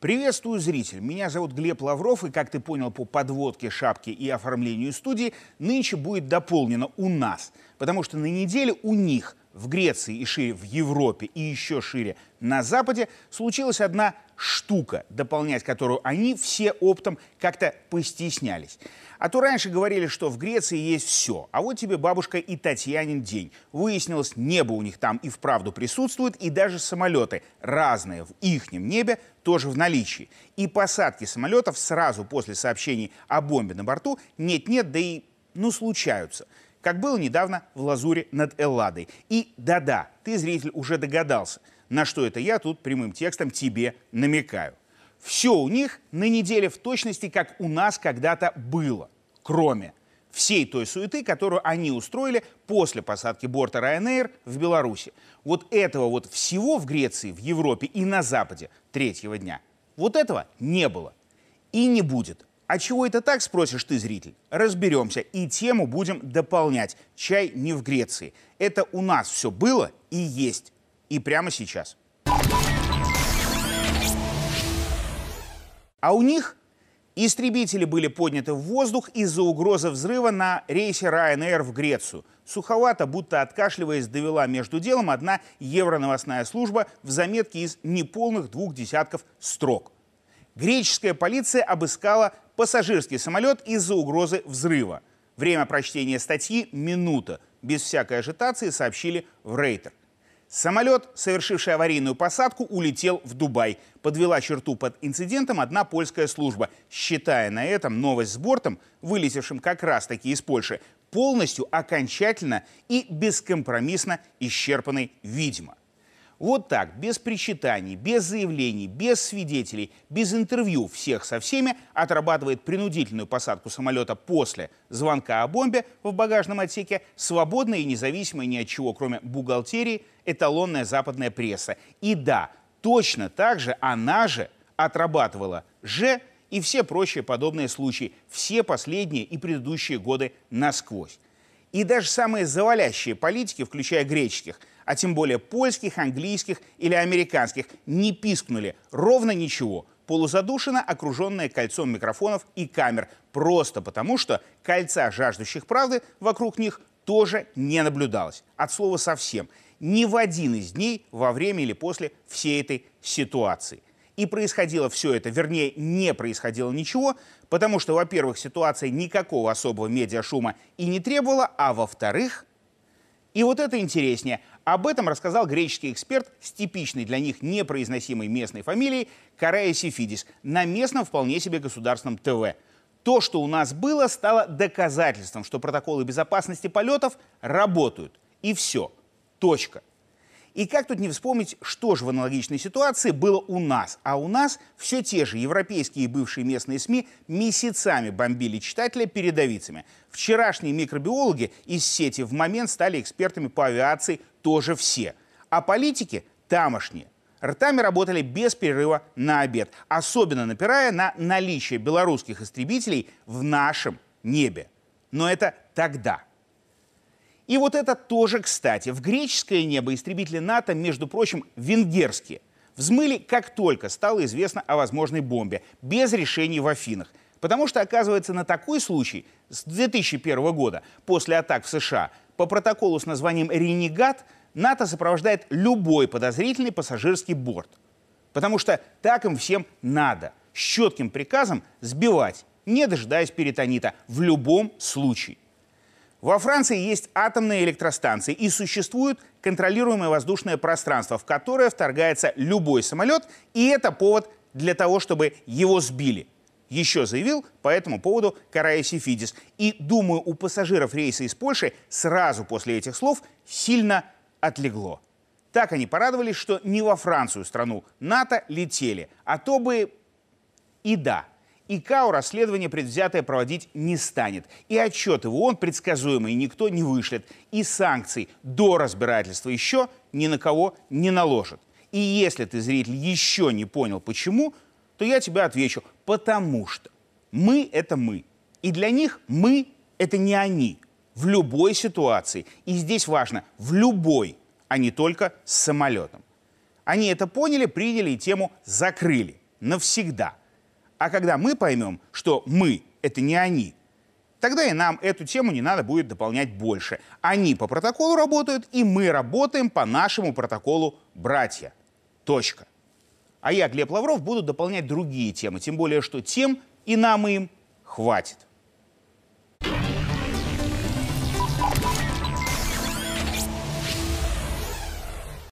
Приветствую, зритель. Меня зовут Глеб Лавров, и, как ты понял по подводке, шапке и оформлению студии, нынче будет дополнено у нас, потому что на неделе у них в Греции и шире в Европе и еще шире на Западе случилась одна штука, дополнять которую они все оптом как-то постеснялись. А то раньше говорили, что в Греции есть все, а вот тебе бабушка и Татьянин день. Выяснилось, небо у них там и вправду присутствует, и даже самолеты разные в ихнем небе тоже в наличии. И посадки самолетов сразу после сообщений о бомбе на борту нет-нет, да и ну случаются – как было недавно в Лазуре над Элладой. И да-да, ты, зритель, уже догадался, на что это я тут прямым текстом тебе намекаю. Все у них на неделе в точности, как у нас когда-то было, кроме всей той суеты, которую они устроили после посадки борта Ryanair в Беларуси. Вот этого вот всего в Греции, в Европе и на Западе третьего дня, вот этого не было и не будет. А чего это так, спросишь ты, зритель? Разберемся и тему будем дополнять. Чай не в Греции. Это у нас все было и есть. И прямо сейчас. А у них истребители были подняты в воздух из-за угрозы взрыва на рейсе Ryanair в Грецию. Суховато, будто откашливаясь, довела между делом одна евроновостная служба в заметке из неполных двух десятков строк. Греческая полиция обыскала пассажирский самолет из-за угрозы взрыва. Время прочтения статьи – минута. Без всякой ажитации сообщили в Рейтер. Самолет, совершивший аварийную посадку, улетел в Дубай. Подвела черту под инцидентом одна польская служба, считая на этом новость с бортом, вылетевшим как раз-таки из Польши, полностью, окончательно и бескомпромиссно исчерпанной, видимо. Вот так, без причитаний, без заявлений, без свидетелей, без интервью всех со всеми отрабатывает принудительную посадку самолета после звонка о бомбе в багажном отсеке свободная и независимая ни от чего, кроме бухгалтерии, эталонная западная пресса. И да, точно так же она же отрабатывала же и все прочие подобные случаи, все последние и предыдущие годы насквозь. И даже самые завалящие политики, включая греческих – а тем более польских, английских или американских, не пискнули ровно ничего, полузадушенно окруженные кольцом микрофонов и камер, просто потому что кольца жаждущих правды вокруг них тоже не наблюдалось. От слова совсем. Ни в один из дней во время или после всей этой ситуации. И происходило все это, вернее, не происходило ничего, потому что, во-первых, ситуация никакого особого медиашума и не требовала, а во-вторых, и вот это интереснее, об этом рассказал греческий эксперт с типичной для них непроизносимой местной фамилией Карая Сифидис на местном вполне себе государственном ТВ. То, что у нас было, стало доказательством, что протоколы безопасности полетов работают. И все. Точка. И как тут не вспомнить, что же в аналогичной ситуации было у нас? А у нас все те же европейские и бывшие местные СМИ месяцами бомбили читателя передовицами. Вчерашние микробиологи из сети в момент стали экспертами по авиации тоже все. А политики тамошние ртами работали без перерыва на обед, особенно напирая на наличие белорусских истребителей в нашем небе. Но это тогда. И вот это тоже, кстати, в греческое небо истребители НАТО, между прочим, венгерские, взмыли, как только стало известно о возможной бомбе, без решений в Афинах. Потому что, оказывается, на такой случай с 2001 года, после атак в США, по протоколу с названием «Ренегат» НАТО сопровождает любой подозрительный пассажирский борт. Потому что так им всем надо. С четким приказом сбивать, не дожидаясь перитонита, в любом случае. Во Франции есть атомные электростанции и существует контролируемое воздушное пространство, в которое вторгается любой самолет, и это повод для того, чтобы его сбили. Еще заявил по этому поводу Карая Сифидис. И, думаю, у пассажиров рейса из Польши сразу после этих слов сильно отлегло. Так они порадовались, что не во Францию, страну НАТО, летели, а то бы и да – ИКАО расследование предвзятое проводить не станет. И отчеты в ООН предсказуемые никто не вышлет. И санкций до разбирательства еще ни на кого не наложат. И если ты, зритель, еще не понял почему, то я тебе отвечу. Потому что мы – это мы. И для них мы – это не они. В любой ситуации. И здесь важно – в любой, а не только с самолетом. Они это поняли, приняли и тему закрыли. навсегда. А когда мы поймем, что мы — это не они, тогда и нам эту тему не надо будет дополнять больше. Они по протоколу работают, и мы работаем по нашему протоколу «братья». Точка. А я, Глеб Лавров, буду дополнять другие темы, тем более, что тем и нам, им хватит.